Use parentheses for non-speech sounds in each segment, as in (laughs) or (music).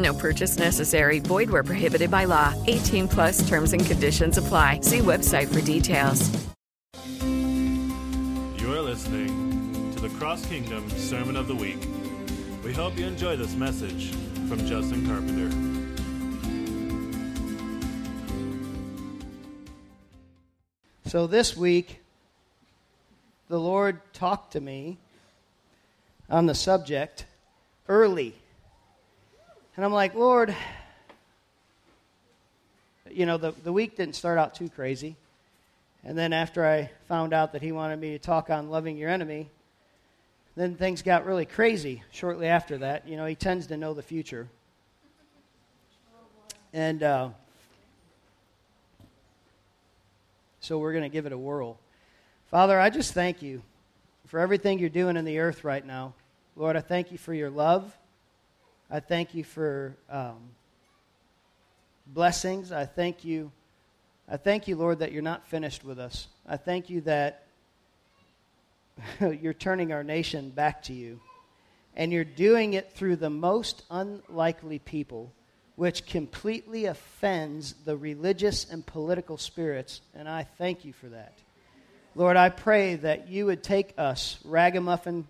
No purchase necessary. Void where prohibited by law. 18 plus terms and conditions apply. See website for details. You are listening to the Cross Kingdom Sermon of the Week. We hope you enjoy this message from Justin Carpenter. So this week, the Lord talked to me on the subject early. And I'm like, Lord, you know, the, the week didn't start out too crazy. And then after I found out that he wanted me to talk on loving your enemy, then things got really crazy shortly after that. You know, he tends to know the future. And uh, so we're going to give it a whirl. Father, I just thank you for everything you're doing in the earth right now. Lord, I thank you for your love. I thank you for um, blessings. I thank you. I thank you, Lord, that you're not finished with us. I thank you that (laughs) you're turning our nation back to you. And you're doing it through the most unlikely people, which completely offends the religious and political spirits. And I thank you for that. Lord, I pray that you would take us, ragamuffin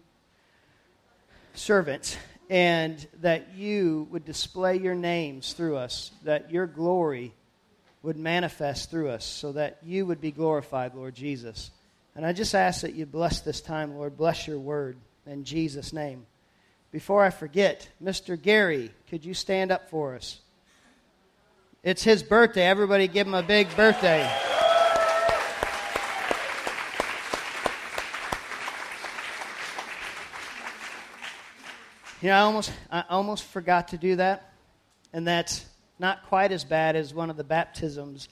servants, and that you would display your names through us, that your glory would manifest through us, so that you would be glorified, Lord Jesus. And I just ask that you bless this time, Lord. Bless your word in Jesus' name. Before I forget, Mr. Gary, could you stand up for us? It's his birthday. Everybody give him a big birthday. You know, I almost, I almost forgot to do that, and that's not quite as bad as one of the baptisms.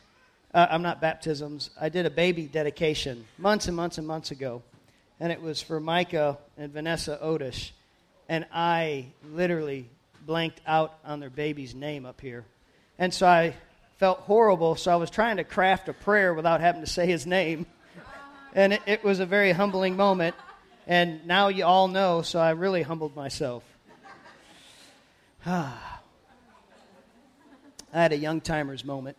Uh, I'm not baptisms. I did a baby dedication months and months and months ago, and it was for Micah and Vanessa Odish, and I literally blanked out on their baby's name up here, and so I felt horrible. So I was trying to craft a prayer without having to say his name, and it, it was a very humbling moment. And now you all know, so I really humbled myself. Ah. I had a young timers moment.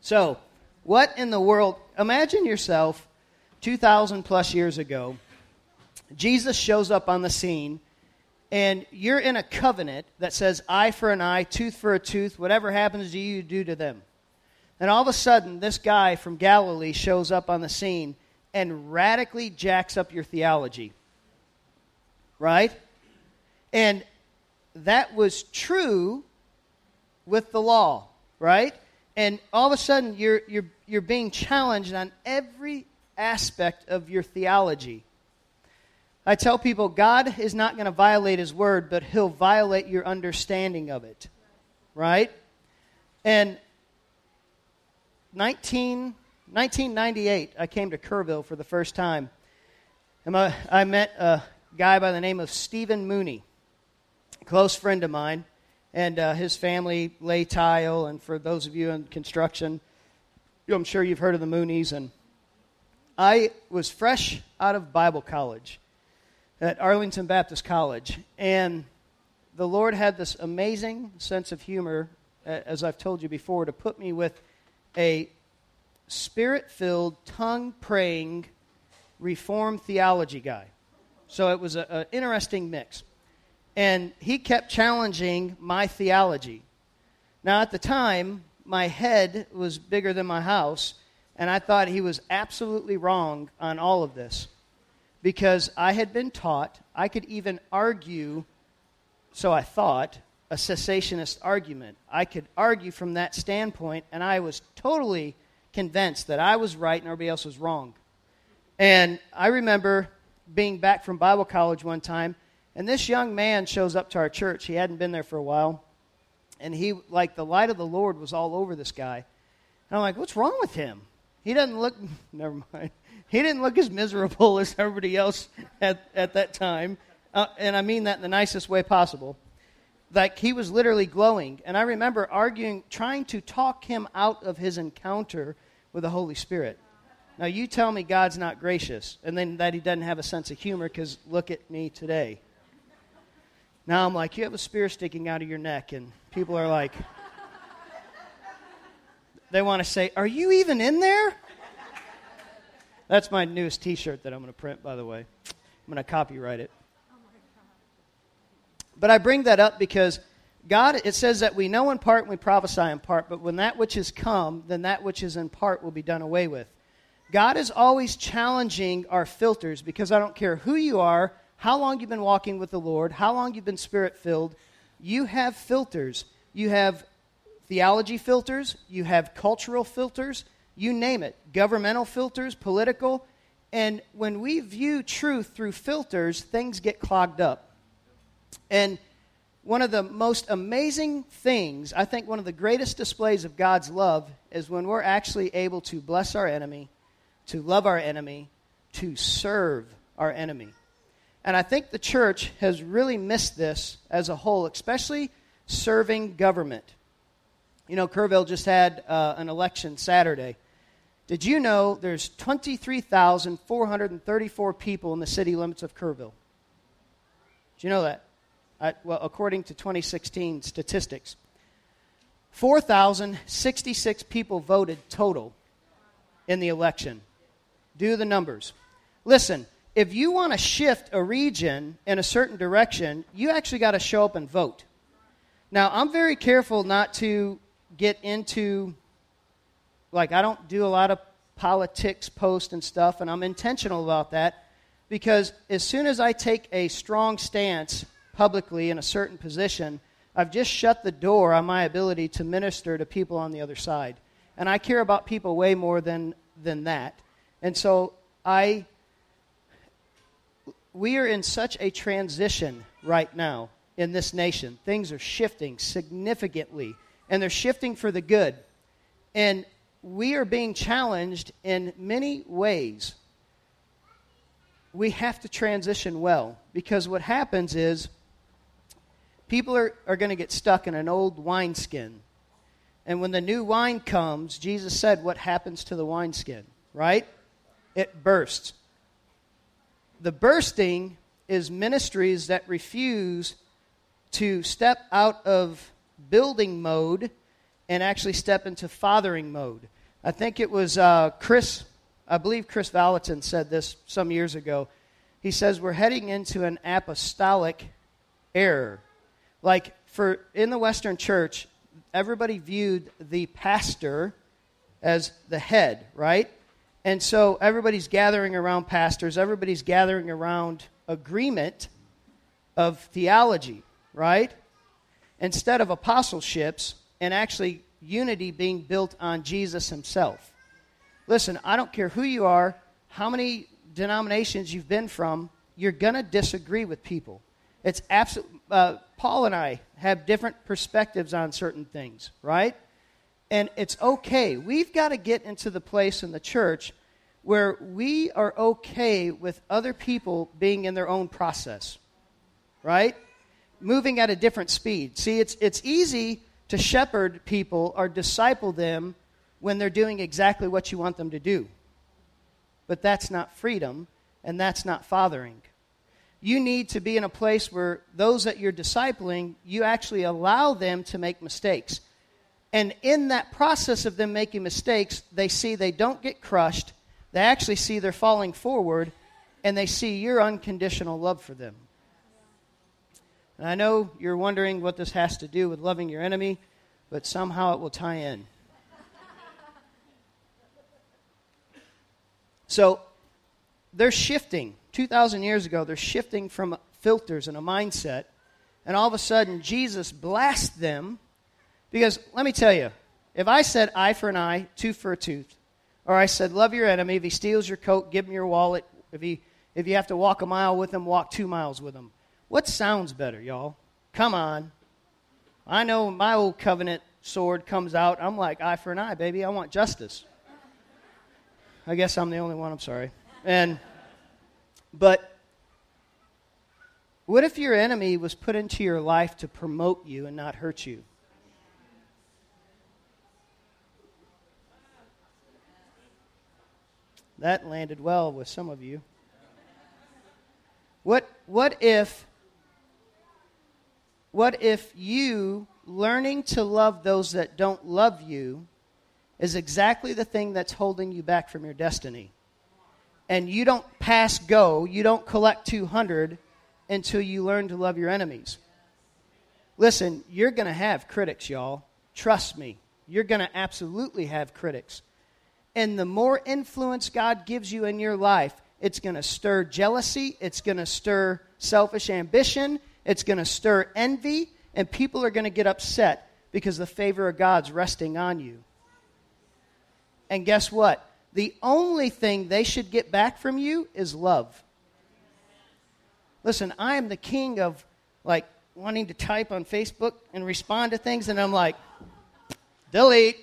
So, what in the world? Imagine yourself 2,000 plus years ago. Jesus shows up on the scene, and you're in a covenant that says eye for an eye, tooth for a tooth, whatever happens to you, you do to them. And all of a sudden, this guy from Galilee shows up on the scene and radically jacks up your theology. Right? And that was true with the law, right? And all of a sudden, you're, you're, you're being challenged on every aspect of your theology. I tell people God is not going to violate His word, but He'll violate your understanding of it, right? And 19, 1998, I came to Kerrville for the first time. And I met a guy by the name of Stephen Mooney close friend of mine, and uh, his family lay tile. And for those of you in construction, I'm sure you've heard of the Moonies. And I was fresh out of Bible college at Arlington Baptist College, and the Lord had this amazing sense of humor, as I've told you before, to put me with a spirit filled, tongue praying, Reformed theology guy. So it was an interesting mix. And he kept challenging my theology. Now, at the time, my head was bigger than my house, and I thought he was absolutely wrong on all of this because I had been taught I could even argue, so I thought, a cessationist argument. I could argue from that standpoint, and I was totally convinced that I was right and everybody else was wrong. And I remember being back from Bible college one time, and this young man shows up to our church. He hadn't been there for a while. And he, like, the light of the Lord was all over this guy. And I'm like, what's wrong with him? He doesn't look, (laughs) never mind. He didn't look as miserable (laughs) as everybody else at, at that time. Uh, and I mean that in the nicest way possible. Like, he was literally glowing. And I remember arguing, trying to talk him out of his encounter with the Holy Spirit. Now, you tell me God's not gracious, and then that he doesn't have a sense of humor because look at me today. Now I'm like, you have a spear sticking out of your neck, and people are like, they want to say, Are you even in there? That's my newest t shirt that I'm going to print, by the way. I'm going to copyright it. But I bring that up because God, it says that we know in part and we prophesy in part, but when that which is come, then that which is in part will be done away with. God is always challenging our filters because I don't care who you are, how long you've been walking with the Lord, how long you've been spirit filled, you have filters. You have theology filters, you have cultural filters, you name it, governmental filters, political. And when we view truth through filters, things get clogged up. And one of the most amazing things, I think one of the greatest displays of God's love, is when we're actually able to bless our enemy, to love our enemy, to serve our enemy. And I think the church has really missed this as a whole, especially serving government. You know, Kerrville just had uh, an election Saturday. Did you know there's 23,434 people in the city limits of Kerrville? Do you know that? I, well, according to 2016 statistics, 4,066 people voted total in the election. Do the numbers. Listen, if you want to shift a region in a certain direction, you actually got to show up and vote. Now, I'm very careful not to get into, like, I don't do a lot of politics posts and stuff, and I'm intentional about that because as soon as I take a strong stance publicly in a certain position, I've just shut the door on my ability to minister to people on the other side. And I care about people way more than, than that. And so I we are in such a transition right now in this nation. Things are shifting significantly, and they're shifting for the good. And we are being challenged in many ways. We have to transition well because what happens is people are, are going to get stuck in an old wineskin. And when the new wine comes, Jesus said, What happens to the wineskin? Right? It bursts the bursting is ministries that refuse to step out of building mode and actually step into fathering mode. I think it was uh, Kris, I believe Kris Vallotton said this some years ago. He says we're heading into an apostolic error. Like for in the Western church, everybody viewed the pastor as the head, right? And so everybody's gathering around pastors, everybody's gathering around agreement of theology, right? Instead of apostleships and actually unity being built on Jesus himself. Listen, I don't care who you are, how many denominations you've been from, you're going to disagree with people. It's absolute. Uh, Paul and I have different perspectives on certain things, right? And it's okay. We've got to get into the place in the church where we are okay with other people being in their own process, right? Moving at a different speed. See, it's, it's easy to shepherd people or disciple them when they're doing exactly what you want them to do. but that's not freedom, and that's not fathering. You need to be in a place where those that you're discipling, you actually allow them to make mistakes. And in that process of them making mistakes, they see they don't get crushed. They actually see they're falling forward, and they see your unconditional love for them. And I know you're wondering what this has to do with loving your enemy, but somehow it will tie in. So they're shifting. 2,000 years ago, they're shifting from filters and a mindset. And all of a sudden, Jesus blasts them. Because let me tell you, if I said eye for an eye, tooth for a tooth, or I said love your enemy, if he steals your coat, give him your wallet. If, he, if you have to walk a mile with him, walk two miles with him. What sounds better, y'all? Come on. I know my old covenant sword comes out. I'm like, eye for an eye, baby. I want justice. I guess I'm the only one, I'm sorry. And, but what if your enemy was put into your life to promote you and not hurt you? That landed well with some of you. What, what if what if you learning to love those that don't love you is exactly the thing that's holding you back from your destiny? And you don't pass go, you don't collect 200 until you learn to love your enemies. Listen, you're going to have critics, y'all. Trust me. You're going to absolutely have critics. And the more influence God gives you in your life, it's going to stir jealousy, it's going to stir selfish ambition, it's going to stir envy, and people are going to get upset because the favor of God's resting on you. And guess what? The only thing they should get back from you is love. Listen, I am the king of like wanting to type on Facebook and respond to things, and I'm like, delete.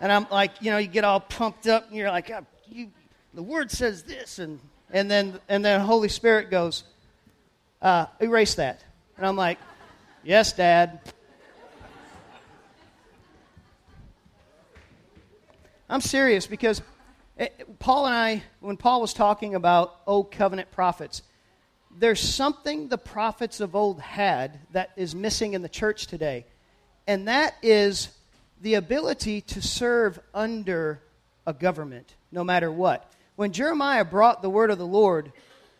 And I'm like, you know, you get all pumped up, and you're like, oh, you, the word says this, and and then and then Holy Spirit goes, uh, erase that. And I'm like, yes, Dad. I'm serious because it, Paul and I, when Paul was talking about old covenant prophets, there's something the prophets of old had that is missing in the church today. And that is the ability to serve under a government, no matter what. When Jeremiah brought the word of the Lord,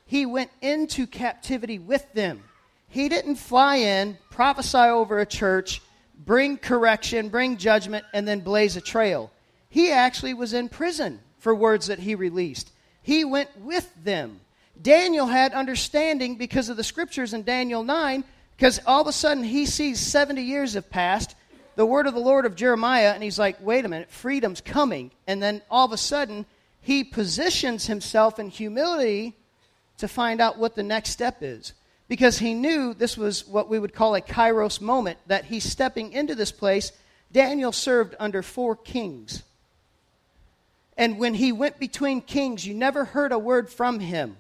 he went into captivity with them. He didn't fly in, prophesy over a church, bring correction, bring judgment, and then blaze a trail. He actually was in prison for words that he released. He went with them. Daniel had understanding because of the scriptures in Daniel 9, because all of a sudden he sees 70 years have passed, the word of the Lord of Jeremiah, and he's like, wait a minute, freedom's coming. And then all of a sudden he positions himself in humility to find out what the next step is. Because he knew this was what we would call a kairos moment, that he's stepping into this place. Daniel served under four kings. And when he went between kings, you never heard a word from him.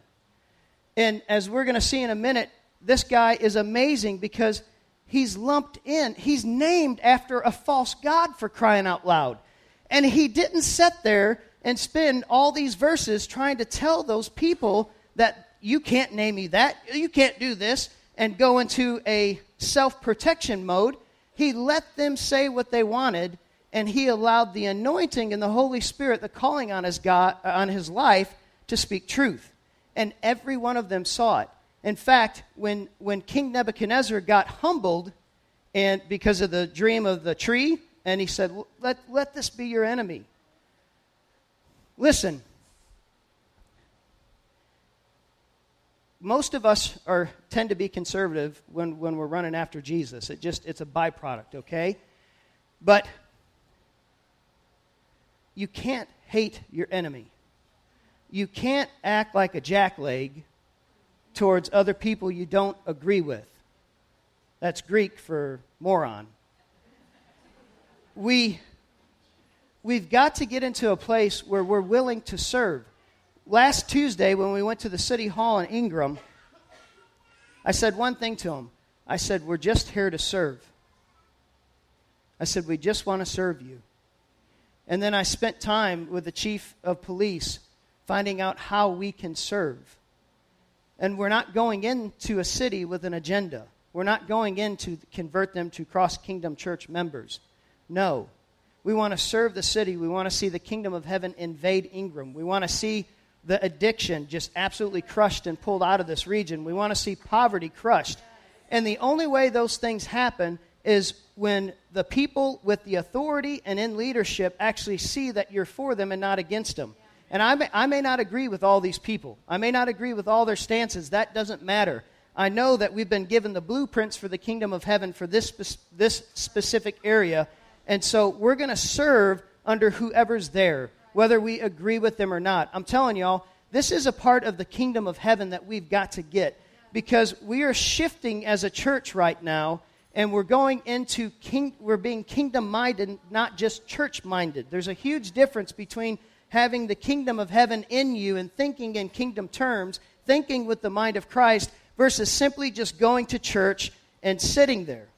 And as we're going to see in a minute, this guy is amazing because he's lumped in, he's named after a false God for crying out loud. And he didn't sit there and spend all these verses trying to tell those people that you can't name me that, you can't do this, and go into a self protection mode. He let them say what they wanted, and he allowed the anointing and the Holy Spirit, the calling on his, God, on his life, to speak truth. And every one of them saw it. In fact, when, when King Nebuchadnezzar got humbled and because of the dream of the tree, and he said, let, let this be your enemy. Listen, most of us are tend to be conservative when, when we're running after Jesus. It just it's a byproduct, okay? But you can't hate your enemy. You can't act like a jackleg towards other people you don't agree with. That's Greek for moron. We we've got to get into a place where we're willing to serve last Tuesday, when we went to the city hall in Ingram, I said one thing to him. I said, We're just here to serve. I said, We just want to serve you. And then I spent time with the chief of police finding out how we can serve. And we're not going into a city with an agenda. We're not going in to convert them to cross kingdom church members. No. We want to serve the city. We want to see the kingdom of heaven invade Ingram. We want to see the addiction just absolutely crushed and pulled out of this region. We want to see poverty crushed. And the only way those things happen is when the people with the authority and in leadership actually see that you're for them and not against them. And I may, I may not agree with all these people. I may not agree with all their stances. That doesn't matter. I know that we've been given the blueprints for the kingdom of heaven for this, this specific area. And so we're going to serve under whoever's there, whether we agree with them or not. I'm telling y'all, this is a part of the kingdom of heaven that we've got to get because we are shifting as a church right now and we're going into king, we're being kingdom minded not just church minded there's a huge difference between having the kingdom of heaven in you and thinking in kingdom terms thinking with the mind of christ versus simply just going to church and sitting there.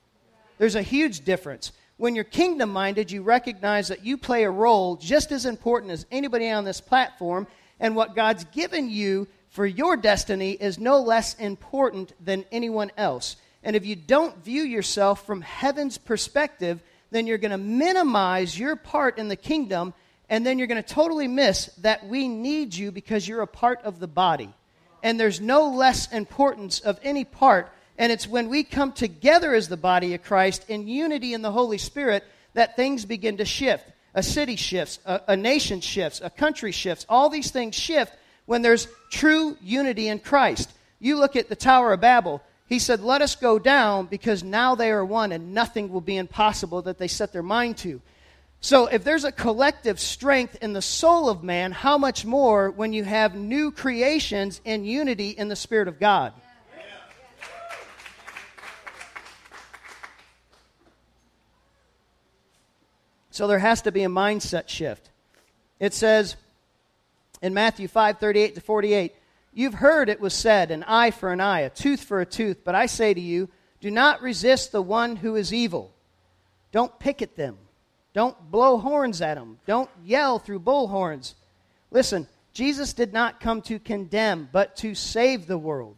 There's a huge difference. When you're kingdom minded, you recognize that you play a role just as important as anybody on this platform, and what God's given you for your destiny is no less important than anyone else. And if you don't view yourself from heaven's perspective, then you're going to minimize your part in the kingdom, and then you're going to totally miss that we need you because you're a part of the body and there's no less importance of any part. And it's when we come together as the body of Christ in unity in the Holy Spirit that things begin to shift. A city shifts, a, a nation shifts, a country shifts. All these things shift when there's true unity in Christ. You look at the Tower of Babel. He said, Let us go down because now they are one and nothing will be impossible that they set their mind to. So, if there's a collective strength in the soul of man, how much more when you have new creations in unity in the Spirit of God? So, there has to be a mindset shift. It says in Matthew 5 38 to 48, You've heard it was said, an eye for an eye, a tooth for a tooth, but I say to you, do not resist the one who is evil. Don't pick at them. Don't blow horns at them. Don't yell through bullhorns. Listen, Jesus did not come to condemn, but to save the world.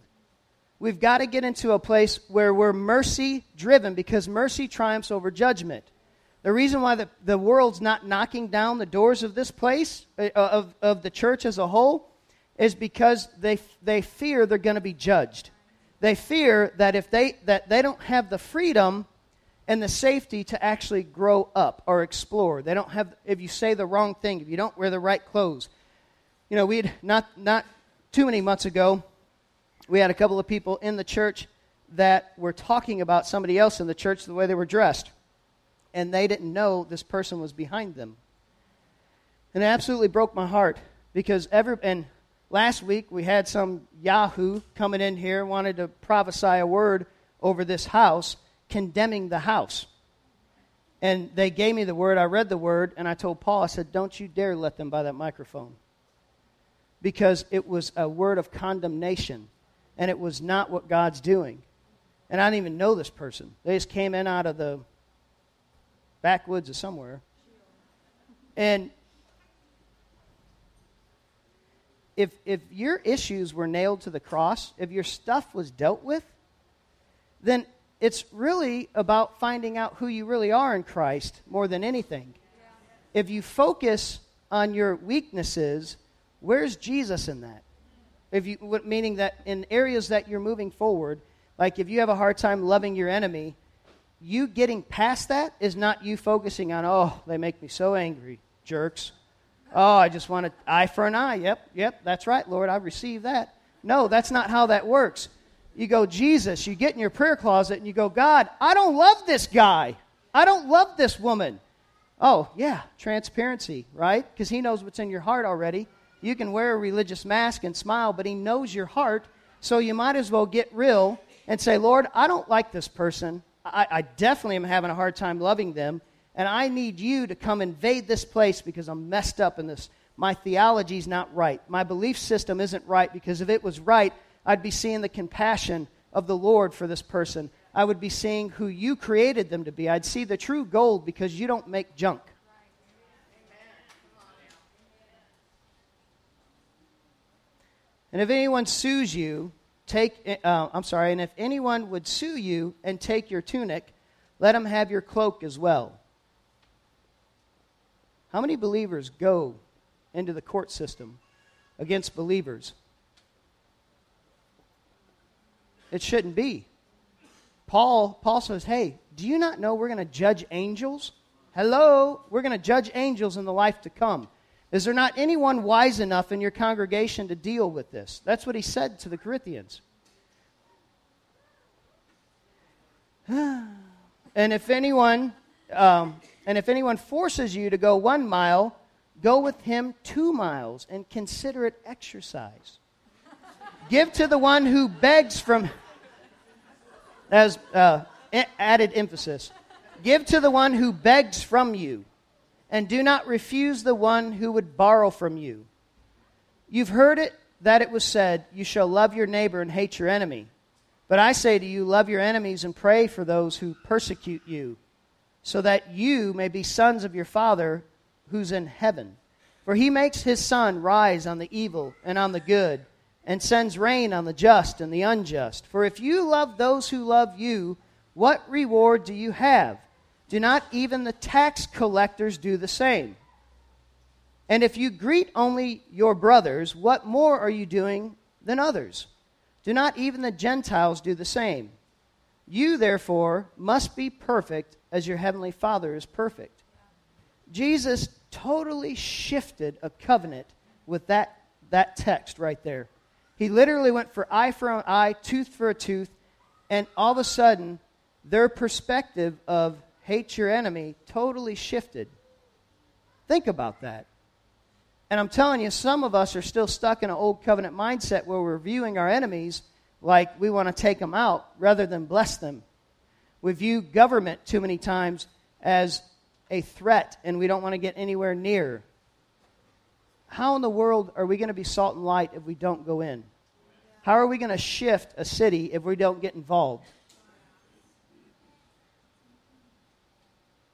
We've got to get into a place where we're mercy driven because mercy triumphs over judgment. The reason why the, the world's not knocking down the doors of this place, uh, of, of the church as a whole, is because they, they fear they're going to be judged. They fear that if they, that they don't have the freedom and the safety to actually grow up or explore. They don't have, if you say the wrong thing, if you don't wear the right clothes. You know, we had not, not too many months ago, we had a couple of people in the church that were talking about somebody else in the church the way they were dressed. And they didn't know this person was behind them. And it absolutely broke my heart because every, and last week we had some Yahoo coming in here, wanted to prophesy a word over this house condemning the house. And they gave me the word, I read the word, and I told Paul, I said, Don't you dare let them buy that microphone. Because it was a word of condemnation, and it was not what God's doing. And I didn't even know this person. They just came in out of the backwoods of somewhere. And if, if your issues were nailed to the cross, if your stuff was dealt with, then it's really about finding out who you really are in Christ more than anything. If you focus on your weaknesses, where's Jesus in that? If you, meaning that in areas that you're moving forward, like if you have a hard time loving your enemy, you getting past that is not you focusing on, oh, they make me so angry, jerks. Oh, I just want an eye for an eye. Yep, yep, that's right, Lord, I receive that. No, that's not how that works. You go, Jesus. You get in your prayer closet and you go, God, I don't love this guy. I don't love this woman. Oh, yeah, transparency, right? Because he knows what's in your heart already. You can wear a religious mask and smile, but he knows your heart. So you might as well get real and say, Lord, I don't like this person. I, I definitely am having a hard time loving them. And I need you to come invade this place because I'm messed up in this. My theology's not right. My belief system isn't right because if it was right, I'd be seeing the compassion of the Lord for this person. I would be seeing who you created them to be. I'd see the true gold because you don't make junk. And if anyone sues you, take, uh, I'm sorry, and if anyone would sue you and take your tunic, let him have your cloak as well. How many believers go into the court system against believers? It shouldn't be. Paul, Paul says, Hey, do you not know we're going to judge angels? Hello, we're going to judge angels in the life to come. Is there not anyone wise enough in your congregation to deal with this? That's what he said to the Corinthians. (sighs) and if anyone, um, and if anyone forces you to go one mile, go with him two miles and consider it exercise. Give to the one who begs from. As uh, added emphasis. Give to the one who begs from you, and do not refuse the one who would borrow from you. You've heard it that it was said, You shall love your neighbor and hate your enemy. But I say to you, love your enemies and pray for those who persecute you, so that you may be sons of your Father who's in heaven. For he makes his sun rise on the evil and on the good, and sends rain on the just and the unjust. For if you love those who love you, what reward do you have? Do not even the tax collectors do the same? And if you greet only your brothers, what more are you doing than others? Do not even the Gentiles do the same? You, therefore, must be perfect as your heavenly Father is perfect. Jesus totally shifted a covenant with that, that text right there. He literally went for eye for an eye, tooth for a tooth, and all of a sudden, their perspective of hate your enemy totally shifted. Think about that. And I'm telling you, some of us are still stuck in an old covenant mindset where we're viewing our enemies like we want to take them out rather than bless them. We view government too many times as a threat and we don't want to get anywhere near. How in the world are we going to be salt and light if we don't go in? How are we going to shift a city if we don't get involved?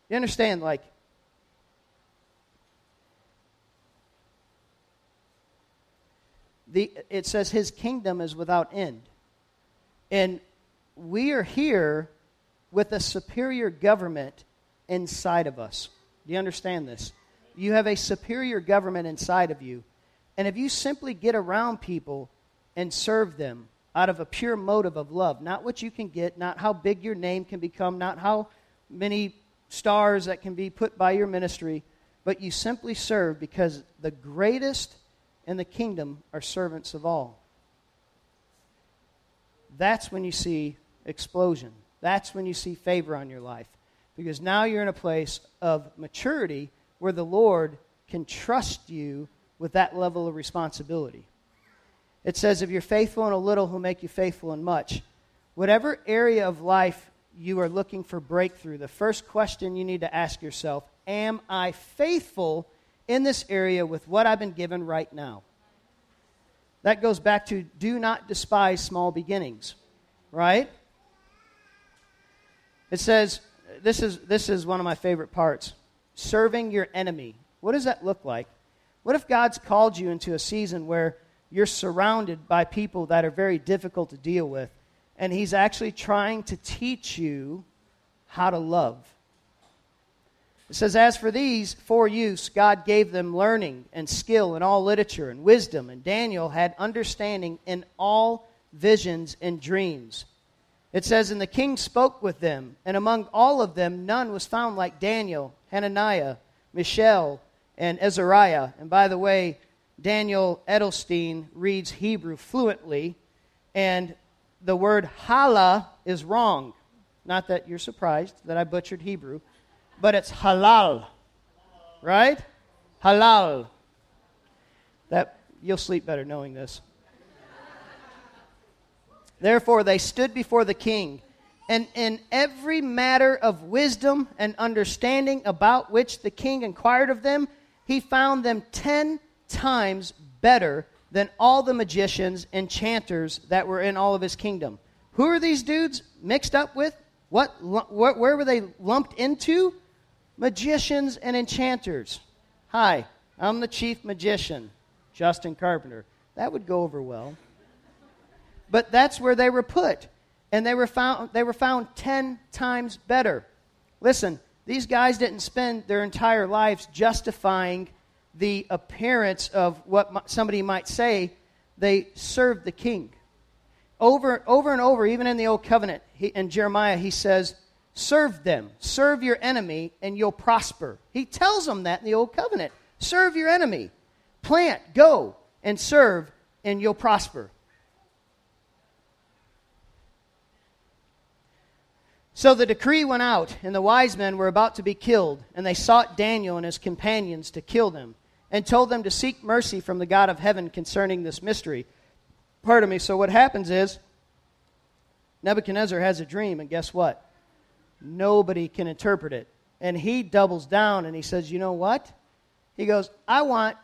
You understand, like, the, it says his kingdom is without end. And we are here with a superior government inside of us. Do you understand this? You have a superior government inside of you. And if you simply get around people and serve them out of a pure motive of love, not what you can get, not how big your name can become, not how many stars that can be put by your ministry, but you simply serve because the greatest in the kingdom are servants of all. That's when you see explosion. That's when you see favor on your life. Because now you're in a place of maturity where the Lord can trust you with that level of responsibility. It says, If you're faithful in a little, he'll make you faithful in much. Whatever area of life you are looking for breakthrough, the first question you need to ask yourself Am I faithful in this area with what I've been given right now? That goes back to do not despise small beginnings, right? It says, this is, this is one of my favorite parts serving your enemy. What does that look like? What if God's called you into a season where you're surrounded by people that are very difficult to deal with? and he's actually trying to teach you how to love. It says, As for these, for use, God gave them learning and skill in all literature and wisdom, and Daniel had understanding in all visions and dreams. It says, And the king spoke with them, and among all of them none was found like Daniel, Hananiah, Mishael, and Azariah. And by the way, Daniel Edelstein reads Hebrew fluently, and the word halal is wrong. Not that you're surprised that I butchered Hebrew, but it's halal. Right? Halal. That you'll sleep better knowing this. (laughs) Therefore they stood before the king, and in every matter of wisdom and understanding about which the king inquired of them, he found them ten times better than all the magicians, and enchanters that were in all of his kingdom. Who are these dudes mixed up with? What, where were they lumped into? Magicians and enchanters. Hi, I'm the chief magician, Justin Carpenter. That would go over well. But that's where they were put. And they were found, they were found 10 times better. Listen, these guys didn't spend their entire lives justifying the appearance of what somebody might say. They served the king. Over, over and over, even in the Old Covenant, he, in Jeremiah, he says, Serve them, serve your enemy, and you'll prosper. He tells them that in the Old Covenant. Serve your enemy. Plant, go, and serve, and you'll prosper. So the decree went out, and the wise men were about to be killed, and they sought Daniel and his companions to kill them, and told them to seek mercy from the God of heaven concerning this mystery. Pardon me. So what happens is Nebuchadnezzar has a dream, and guess what? Nobody can interpret it. And he doubles down and he says, You know what? He goes, I want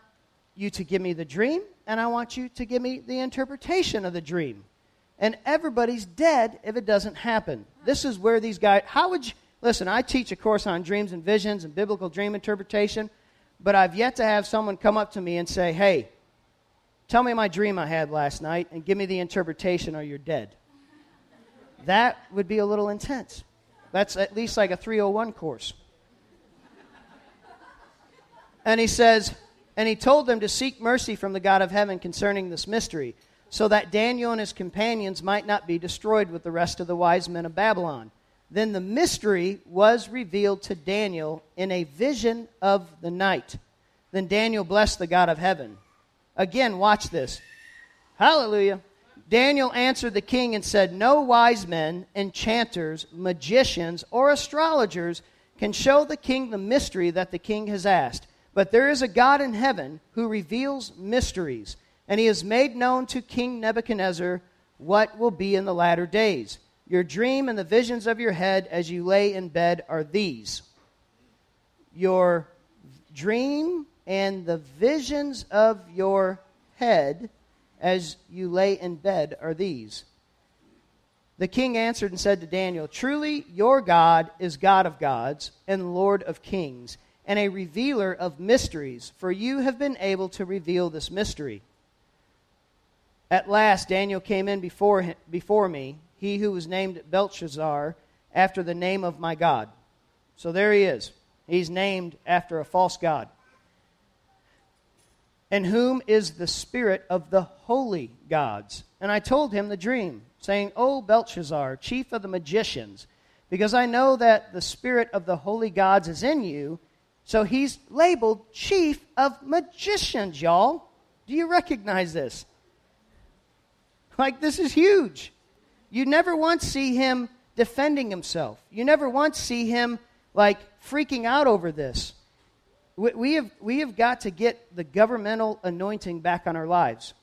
you to give me the dream, and I want you to give me the interpretation of the dream. And everybody's dead if it doesn't happen. This is where these guys, how would you, listen, I teach a course on dreams and visions and biblical dream interpretation, but I've yet to have someone come up to me and say, Hey, tell me my dream I had last night and give me the interpretation or you're dead. That would be a little intense. That's at least like a 301 course. And he says, and he told them to seek mercy from the God of heaven concerning this mystery, so that Daniel and his companions might not be destroyed with the rest of the wise men of Babylon. Then the mystery was revealed to Daniel in a vision of the night. Then Daniel blessed the God of heaven. Again, watch this. Hallelujah. Daniel answered the king and said, No wise men, enchanters, magicians, or astrologers can show the king the mystery that the king has asked. But there is a God in heaven who reveals mysteries, and he has made known to King Nebuchadnezzar what will be in the latter days. Your dream and the visions of your head as you lay in bed are these. Your dream and the visions of your head as you lay in bed are these. The king answered and said to Daniel, Truly your God is God of gods and Lord of kings, and a revealer of mysteries, for you have been able to reveal this mystery. At last Daniel came in before, him, before me, he who was named Belshazzar, after the name of my God. So there he is. He's named after a false God and whom is the spirit of the holy gods. And I told him the dream, saying, O Belshazzar, chief of the magicians, because I know that the spirit of the holy gods is in you. So he's labeled chief of magicians, y'all. Do you recognize this? Like, this is huge. You never once see him defending himself. You never once see him, like, freaking out over this. We, we, have, we have got to get the governmental anointing back on our lives.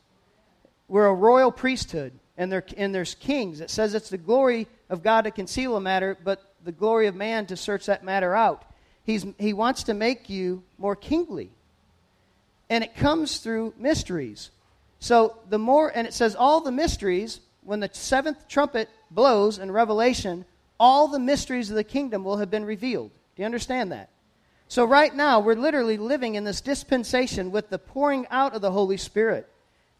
We're a royal priesthood, and, there, and there's kings. It says it's the glory of God to conceal a matter, but the glory of man to search that matter out. He's, he wants to make you more kingly. And it comes through mysteries. So the more, and it says all the mysteries, when the seventh trumpet blows in Revelation, all the mysteries of the kingdom will have been revealed. Do you understand that? So, right now, we're literally living in this dispensation with the pouring out of the Holy Spirit.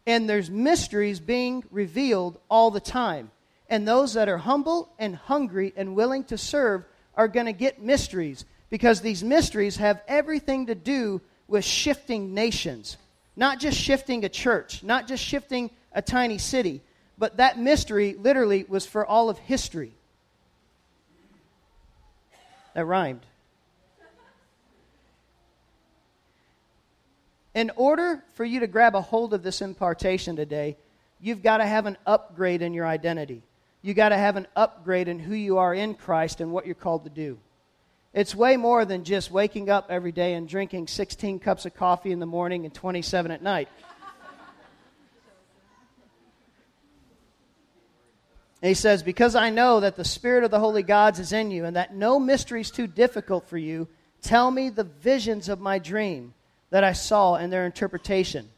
And there's mysteries being revealed all the time. And those that are humble and hungry and willing to serve are going to get mysteries because these mysteries have everything to do with shifting nations. Not just shifting a church, not just shifting a tiny city, but that mystery literally was for all of history. That rhymed. In order for you to grab a hold of this impartation today, you've got to have an upgrade in your identity. You've got to have an upgrade in who you are in Christ and what you're called to do. It's way more than just waking up every day and drinking 16 cups of coffee in the morning and 27 at night. And he says, Because I know that the Spirit of the Holy Gods is in you and that no mystery is too difficult for you, tell me the visions of my dream that I saw and their interpretation.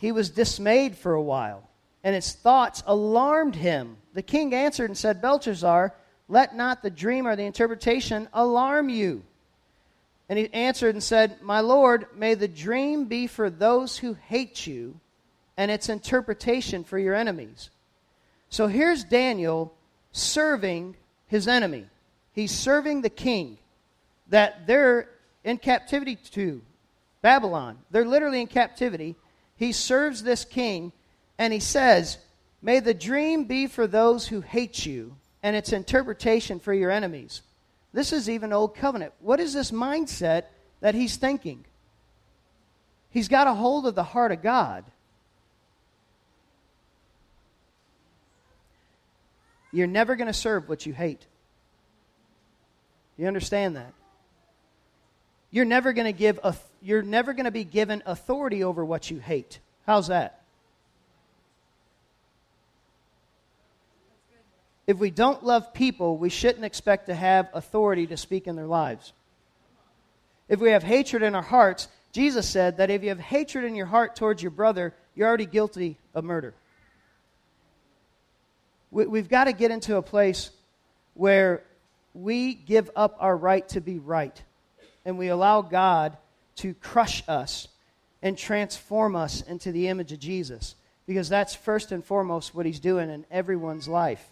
He was dismayed for a while, and his thoughts alarmed him. The king answered and said, Belteshazzar, let not the dream or the interpretation alarm you. And he answered and said, My lord, may the dream be for those who hate you, and its interpretation for your enemies. So here's Daniel serving his enemy. He's serving the king that they're in captivity to Babylon. They're literally in captivity. He serves this king, and he says, May the dream be for those who hate you, and its interpretation for your enemies. This is even Old Covenant. What is this mindset that he's thinking? He's got a hold of the heart of God. You're never going to serve what you hate. You understand that? You're never going to give a, you're never going to be given authority over what you hate. How's that? If we don't love people, we shouldn't expect to have authority to speak in their lives. If we have hatred in our hearts, Jesus said that if you have hatred in your heart towards your brother, you're already guilty of murder. We, have got to get into a place where we give up our right to be right and we allow God to crush us and transform us into the image of Jesus. Because that's first and foremost what he's doing in everyone's life.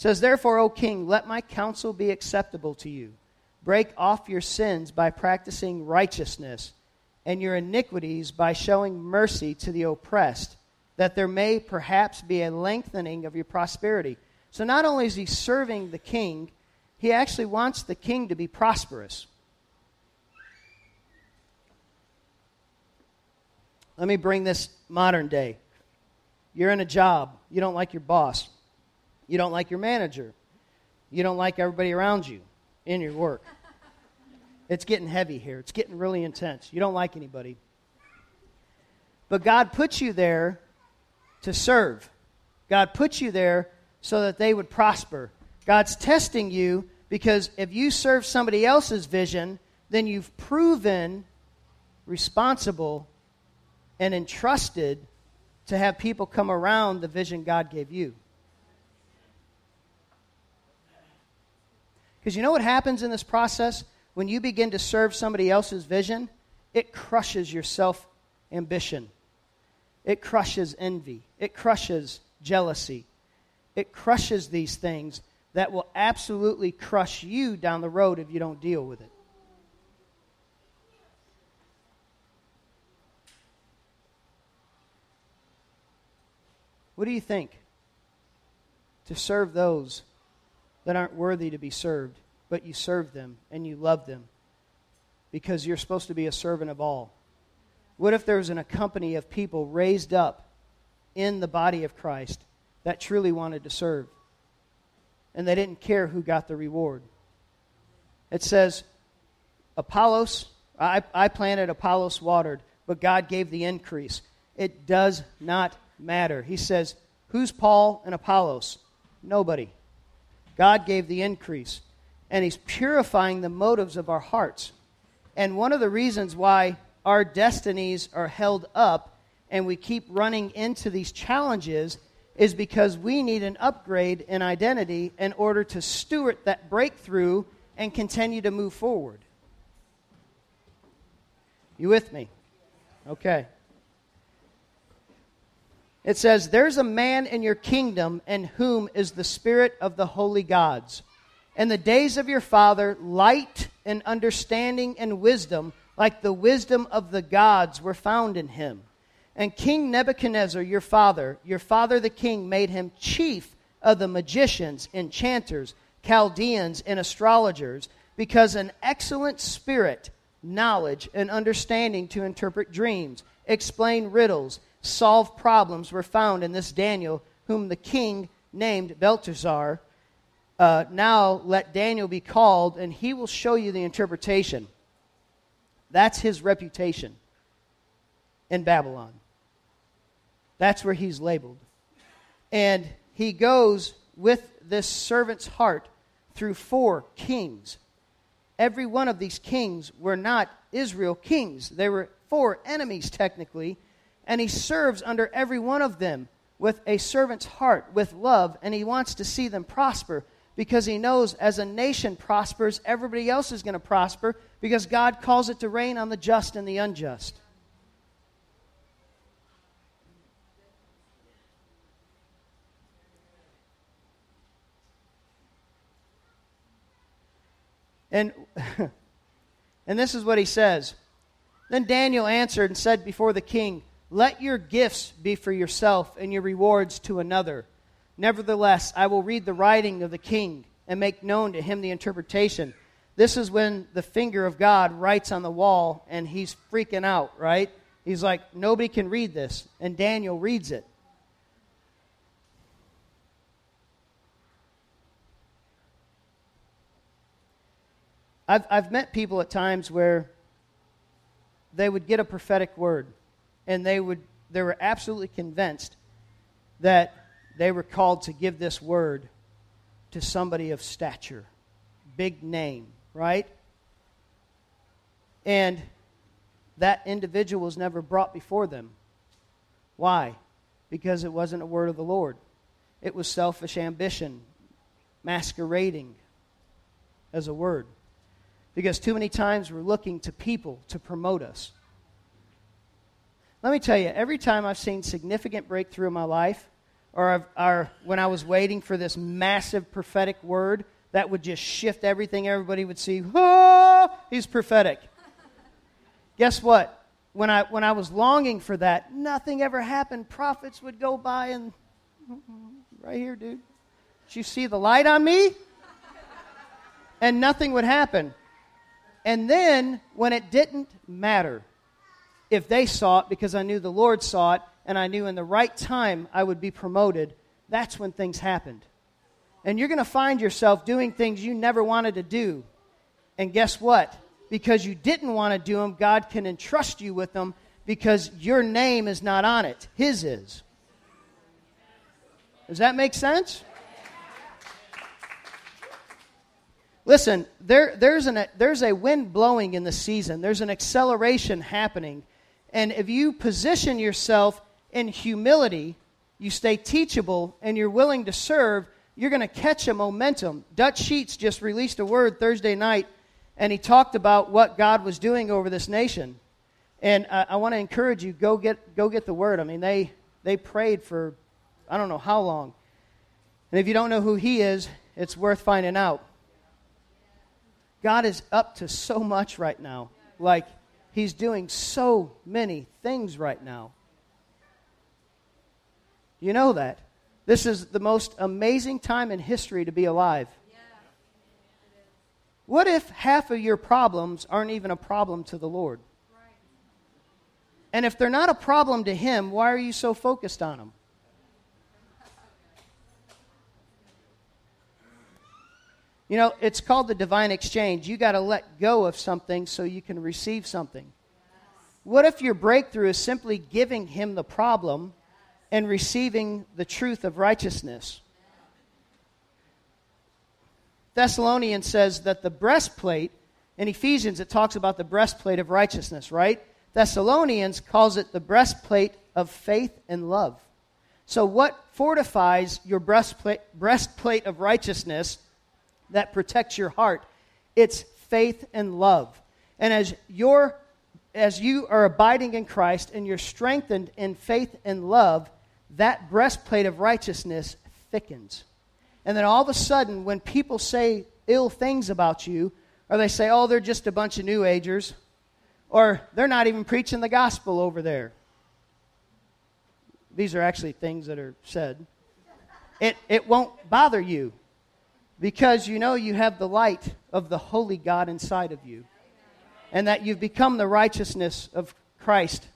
Says, Therefore, O king, let my counsel be acceptable to you. Break off your sins by practicing righteousness, and your iniquities by showing mercy to the oppressed, that there may perhaps be a lengthening of your prosperity so not only is he serving the king, he actually wants the king to be prosperous. Let me bring this modern day. You're in a job, you don't like your boss, you don't like your manager, you don't like everybody around you in your work. It's getting heavy here, it's getting really intense. You don't like anybody. But God puts you there to serve. God puts you there so that they would prosper. God's testing you because if you serve somebody else's vision, then you've proven responsible and entrusted to have people come around the vision God gave you. Because you know what happens in this process? When you begin to serve somebody else's vision, it crushes your self ambition. It crushes envy. It crushes jealousy it crushes these things that will absolutely crush you down the road if you don't deal with it. What do you think? To serve those that aren't worthy to be served, but you serve them and you love them because you're supposed to be a servant of all. What if there was an, a company of people raised up in the body of Christ that truly wanted to serve. And they didn't care who got the reward. It says, Apollos, I, I planted, Apollos watered, but God gave the increase. It does not matter. He says, Who's Paul and Apollos? Nobody. God gave the increase. And He's purifying the motives of our hearts. And one of the reasons why our destinies are held up and we keep running into these challenges is because we need an upgrade in identity in order to steward that breakthrough and continue to move forward. You with me? Okay. It says, There's a man in your kingdom in whom is the spirit of the holy gods. In the days of your father, light and understanding and wisdom, like the wisdom of the gods, were found in him. And King Nebuchadnezzar, your father, your father the king, made him chief of the magicians, enchanters, Chaldeans, and astrologers, because an excellent spirit, knowledge, and understanding to interpret dreams, explain riddles, solve problems were found in this Daniel, whom the king named Belteshazzar. Uh, now let Daniel be called, and he will show you the interpretation. That's his reputation in Babylon. That's where he's labeled. And he goes with this servant's heart through four kings. Every one of these kings were not Israel kings, they were four enemies, technically. And he serves under every one of them with a servant's heart, with love, and he wants to see them prosper because he knows as a nation prospers, everybody else is going to prosper Because God calls it to rain on the just and the unjust. And, (laughs) and this is what he says. Then Daniel answered and said before the king, Let your gifts be for yourself and your rewards to another. Nevertheless, I will read the writing of the king and make known to him the interpretation. This is when the finger of God writes on the wall and he's freaking out, right? He's like, Nobody can read this. And Daniel reads it. I've, I've met people at times where they would get a prophetic word and they would they were absolutely convinced that they were called to give this word to somebody of stature, big name, right? And that individual was never brought before them. Why? Because it wasn't a word of the Lord. It was selfish ambition masquerading as a word. Because too many times we're looking to people to promote us. Let me tell you, every time I've seen significant breakthrough in my life, or, or when I was waiting for this massive prophetic word that would just shift everything, everybody would see, oh, (laughs) he's prophetic. Guess what? When I, when I was longing for that, nothing ever happened. Prophets would go by and, (laughs) right here, dude. Did you see the light on me? And nothing would happen. And then, when it didn't matter if they saw it because I knew the Lord saw it and I knew in the right time I would be promoted, that's when things happened. And you're going to find yourself doing things you never wanted to do. And guess what? Because you didn't want to do them, God can entrust you with them because your name is not on it, His is. Does that make sense? Listen, there, there's, an, there's a wind blowing in the season, there's an acceleration happening. And if you position yourself in humility, you stay teachable, and you're willing to serve, you're going to catch a momentum. Dutch Sheets just released a word Thursday night, and he talked about what God was doing over this nation. And I, I want to encourage you go get, go get the word. I mean, they, they prayed for I don't know how long. And if you don't know who he is, it's worth finding out. God is up to so much right now. Like, He's doing so many things right now. You know that. This is the most amazing time in history to be alive. What if half of your problems aren't even a problem to the Lord? And if they're not a problem to Him, why are you so focused on them? You know, it's called the divine exchange. You got to let go of something so you can receive something. What if your breakthrough is simply giving him the problem and receiving the truth of righteousness? Thessalonians says that the breastplate, in Ephesians, it talks about the breastplate of righteousness, right? Thessalonians calls it the breastplate of faith and love. So, what fortifies your breastplate, breastplate of righteousness that protects your heart. It's faith and love. And as your as you are abiding in Christ and you're strengthened in faith and love, that breastplate of righteousness thickens. And then all of a sudden, when people say ill things about you, or they say, oh, they're just a bunch of New Agers, or they're not even preaching the gospel over there. These are actually things that are said. It, it won't bother you because you know you have the light of the holy God inside of you. And that you've become the righteousness of Christ,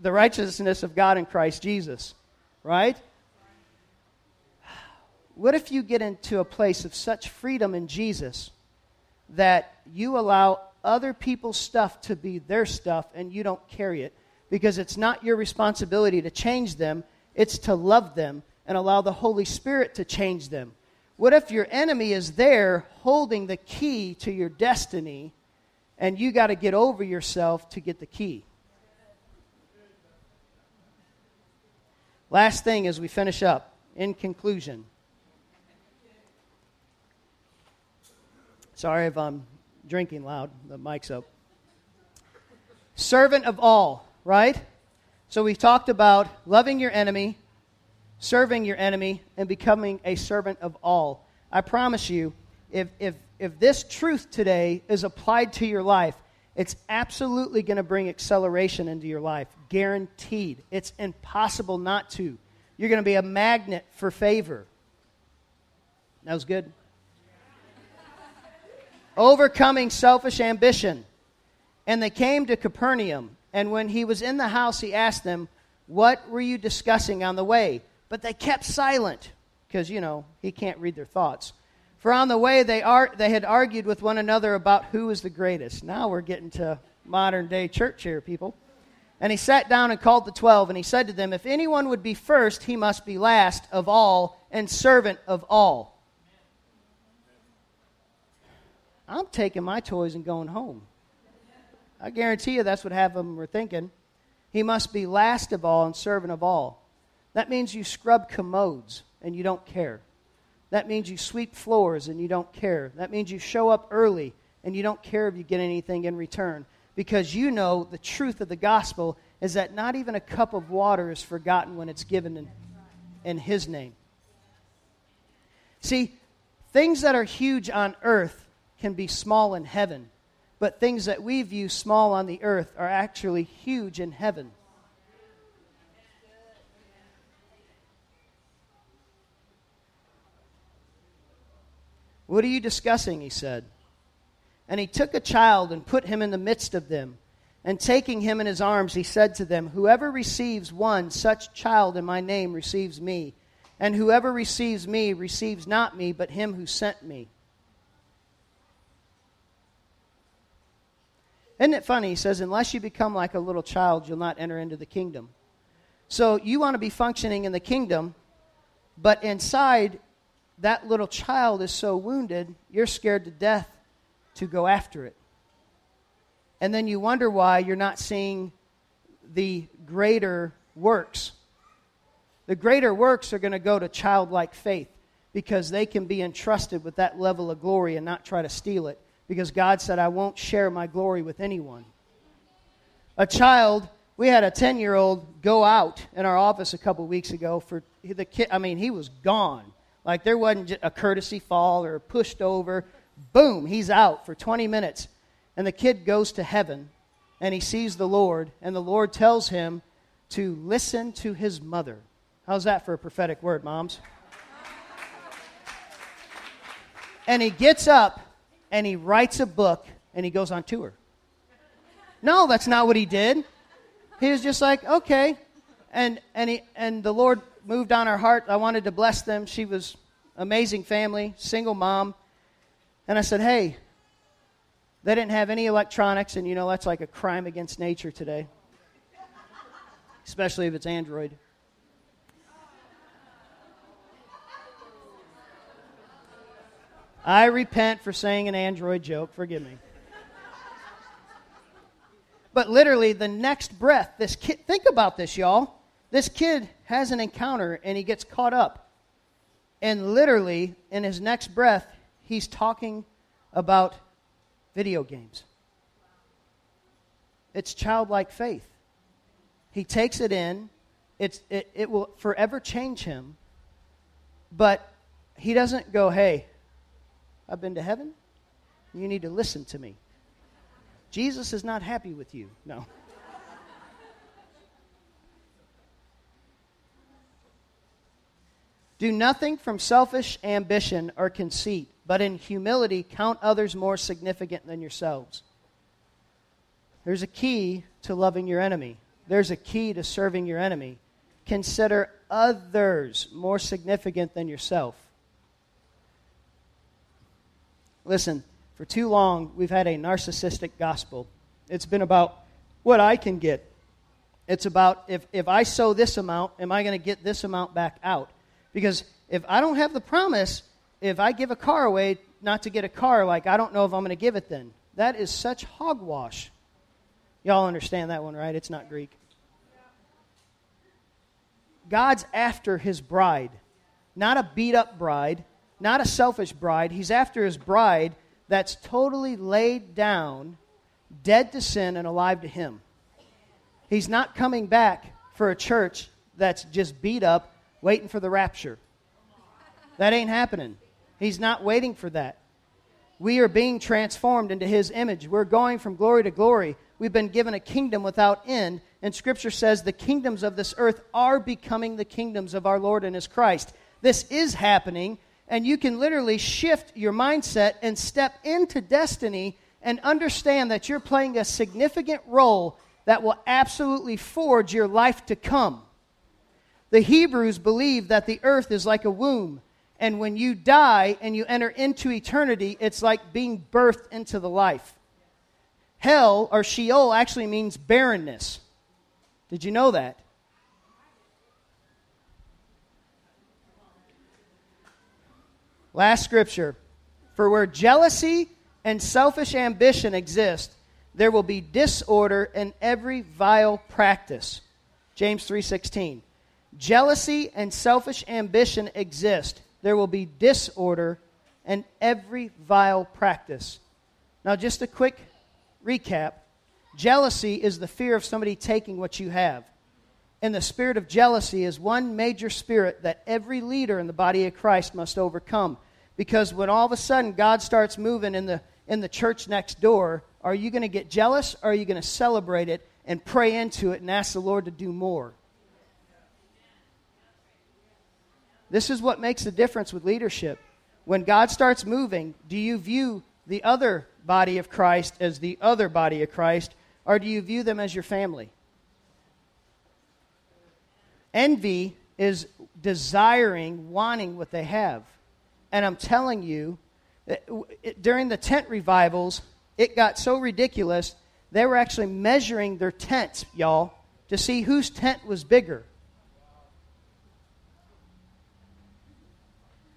the righteousness of God in Christ Jesus, right? What if you get into a place of such freedom in Jesus that you allow other people's stuff to be their stuff and you don't carry it? Because it's not your responsibility to change them, it's to love them and allow the Holy Spirit to change them. What if your enemy is there holding the key to your destiny and you got to get over yourself to get the key? Last thing as we finish up, in conclusion. Sorry if I'm drinking loud. The mic's up. Servant of all, right? So we've talked about loving your enemy, serving your enemy, and becoming a servant of all. I promise you, if, if, if this truth today is applied to your life, it's absolutely going to bring acceleration into your life. Guaranteed. It's impossible not to. You're going to be a magnet for favor. That was good. Overcoming selfish ambition. And they came to Capernaum. And when he was in the house, he asked them, What were you discussing on the way? But they kept silent because, you know, he can't read their thoughts. For on the way, they, they had argued with one another about who was the greatest. Now we're getting to modern day church here, people. And he sat down and called the twelve, and he said to them, If anyone would be first, he must be last of all and servant of all. I'm taking my toys and going home. I guarantee you that's what half of them were thinking. He must be last of all and servant of all. That means you scrub commodes and you don't care. That means you sweep floors and you don't care. That means you show up early and you don't care if you get anything in return because you know the truth of the gospel is that not even a cup of water is forgotten when it's given in, in His name. See, things that are huge on earth can be small in heaven but things that we view small on the earth are actually huge in heaven. What are you discussing? He said. And he took a child and put him in the midst of them. And taking him in his arms, he said to them, Whoever receives one such child in my name receives me. And whoever receives me receives not me, but him who sent me. Isn't it funny? He says, unless you become like a little child, you'll not enter into the kingdom. So you want to be functioning in the kingdom, but inside, that little child is so wounded, you're scared to death to go after it. And then you wonder why you're not seeing the greater works. The greater works are going to go to childlike faith because they can be entrusted with that level of glory and not try to steal it because God said, I won't share my glory with anyone. A child, we had a 10 year old go out in our office a couple weeks ago for the kid. I mean, he was gone. Like there wasn't a courtesy fall or pushed over. Boom, he's out for 20 minutes. And the kid goes to heaven and he sees the Lord, and the Lord tells him to listen to his mother. How's that for a prophetic word, moms? And he gets up and he writes a book and he goes on tour. No, that's not what he did. He was just like, okay. And, and, he, and the Lord moved on her heart. I wanted to bless them. She was amazing family, single mom. And I said, hey, they didn't have any electronics, and you know that's like a crime against nature today, especially if it's Android. I repent for saying an Android joke. Forgive me. But literally, the next breath, this kid, think about this, y'all. This kid has an encounter and he gets caught up. And literally, in his next breath, he's talking about video games. It's childlike faith. He takes it in, it's, it, it will forever change him, but he doesn't go, hey, I've been to heaven. You need to listen to me. Jesus is not happy with you. No. Do nothing from selfish ambition or conceit, but in humility count others more significant than yourselves. There's a key to loving your enemy, there's a key to serving your enemy. Consider others more significant than yourself. Listen, for too long, we've had a narcissistic gospel. It's been about what I can get. It's about if, if I sow this amount, am I going to get this amount back out? Because if I don't have the promise, if I give a car away not to get a car, like I don't know if I'm going to give it then. That is such hogwash. Y'all understand that one, right? It's not Greek. God's after his bride, not a beat up bride, not a selfish bride. He's after his bride that's totally laid down, dead to sin and alive to Him. He's not coming back for a church that's just beat up, waiting for the rapture. That ain't happening. He's not waiting for that. We are being transformed into His image. We're going from glory to glory. We've been given a kingdom without end, and Scripture says the kingdoms of this earth are becoming the kingdoms of our Lord and His Christ. This is happening, and you can literally shift your mindset and step into destiny and understand that you're playing a significant role that will absolutely forge your life to come. The Hebrews believe that the earth is like a womb, and when you die and you enter into eternity, it's like being birthed into the life. Hell or Sheol actually means barrenness. Did you know that? Last scripture. For where jealousy and selfish ambition exist, there will be disorder in every vile practice. James 3:16. Jealousy and selfish ambition exist. There will be disorder and every vile practice. Now just a quick recap. Jealousy is the fear of somebody taking what you have. And the spirit of jealousy is one major spirit that every leader in the body of Christ must overcome. Because when all of a sudden God starts moving in the, in the church next door, are you going to get jealous or are you going to celebrate it and pray into it and ask the Lord to do more? This is what makes the difference with leadership. When God starts moving, do you view the other body of Christ as the other body of Christ, or do you view them as your family? Envy is desiring, wanting what they have. And I'm telling you, during the tent revivals, it got so ridiculous, they were actually measuring their tents, y'all, to see whose tent was bigger.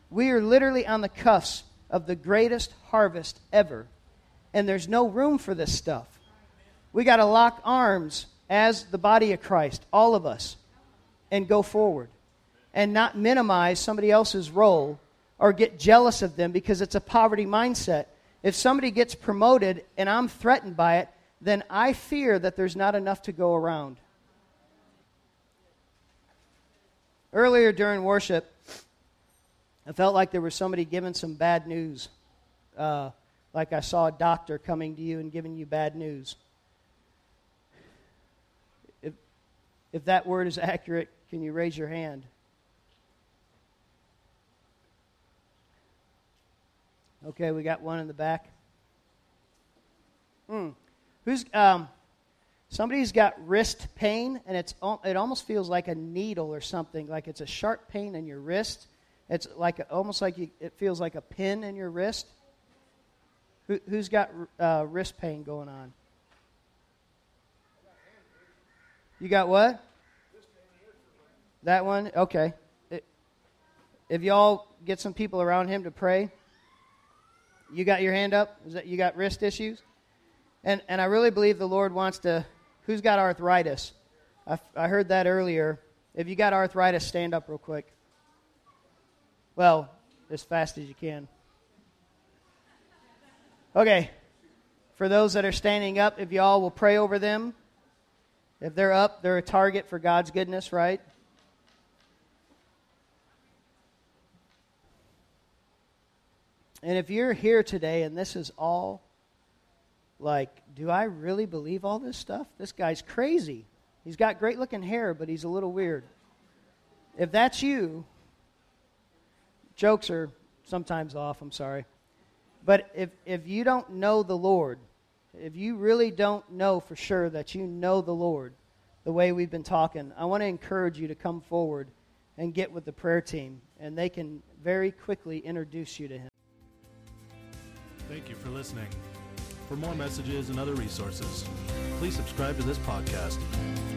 We are literally on the cusp of the greatest harvest ever, and there's no room for this stuff. We got to lock arms as the body of Christ, all of us, and go forward and not minimize somebody else's role or get jealous of them because it's a poverty mindset. If somebody gets promoted and I'm threatened by it, then I fear that there's not enough to go around. Earlier during worship, I felt like there was somebody giving some bad news. Uh, like I saw a doctor coming to you and giving you bad news. If, if that word is accurate, can you raise your hand? Okay, we got one in the back. Hmm. Who's um, somebody's got wrist pain, and it's it almost feels like a needle or something, like it's a sharp pain in your wrist. It's like almost like you, it feels like a pin in your wrist. Who, has got uh, wrist pain going on? You got what? That one? Okay. It, if y'all get some people around him to pray, you got your hand up? Is that you got wrist issues? And and I really believe the Lord wants to. Who's got arthritis? I, I heard that earlier. If you got arthritis, stand up real quick. Well, as fast as you can. Okay. For those that are standing up, if y'all will pray over them. If they're up, they're a target for God's goodness, right? And if you're here today and this is all like, do I really believe all this stuff? This guy's crazy. He's got great looking hair, but he's a little weird. If that's you, jokes are sometimes off, I'm sorry. But if, if you don't know the Lord, if you really don't know for sure that you know the Lord the way we've been talking, I want to encourage you to come forward and get with the prayer team, and they can very quickly introduce you to Him. Thank you for listening. For more messages and other resources, please subscribe to this podcast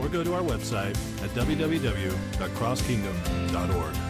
or go to our website at www.crosskingdom.org.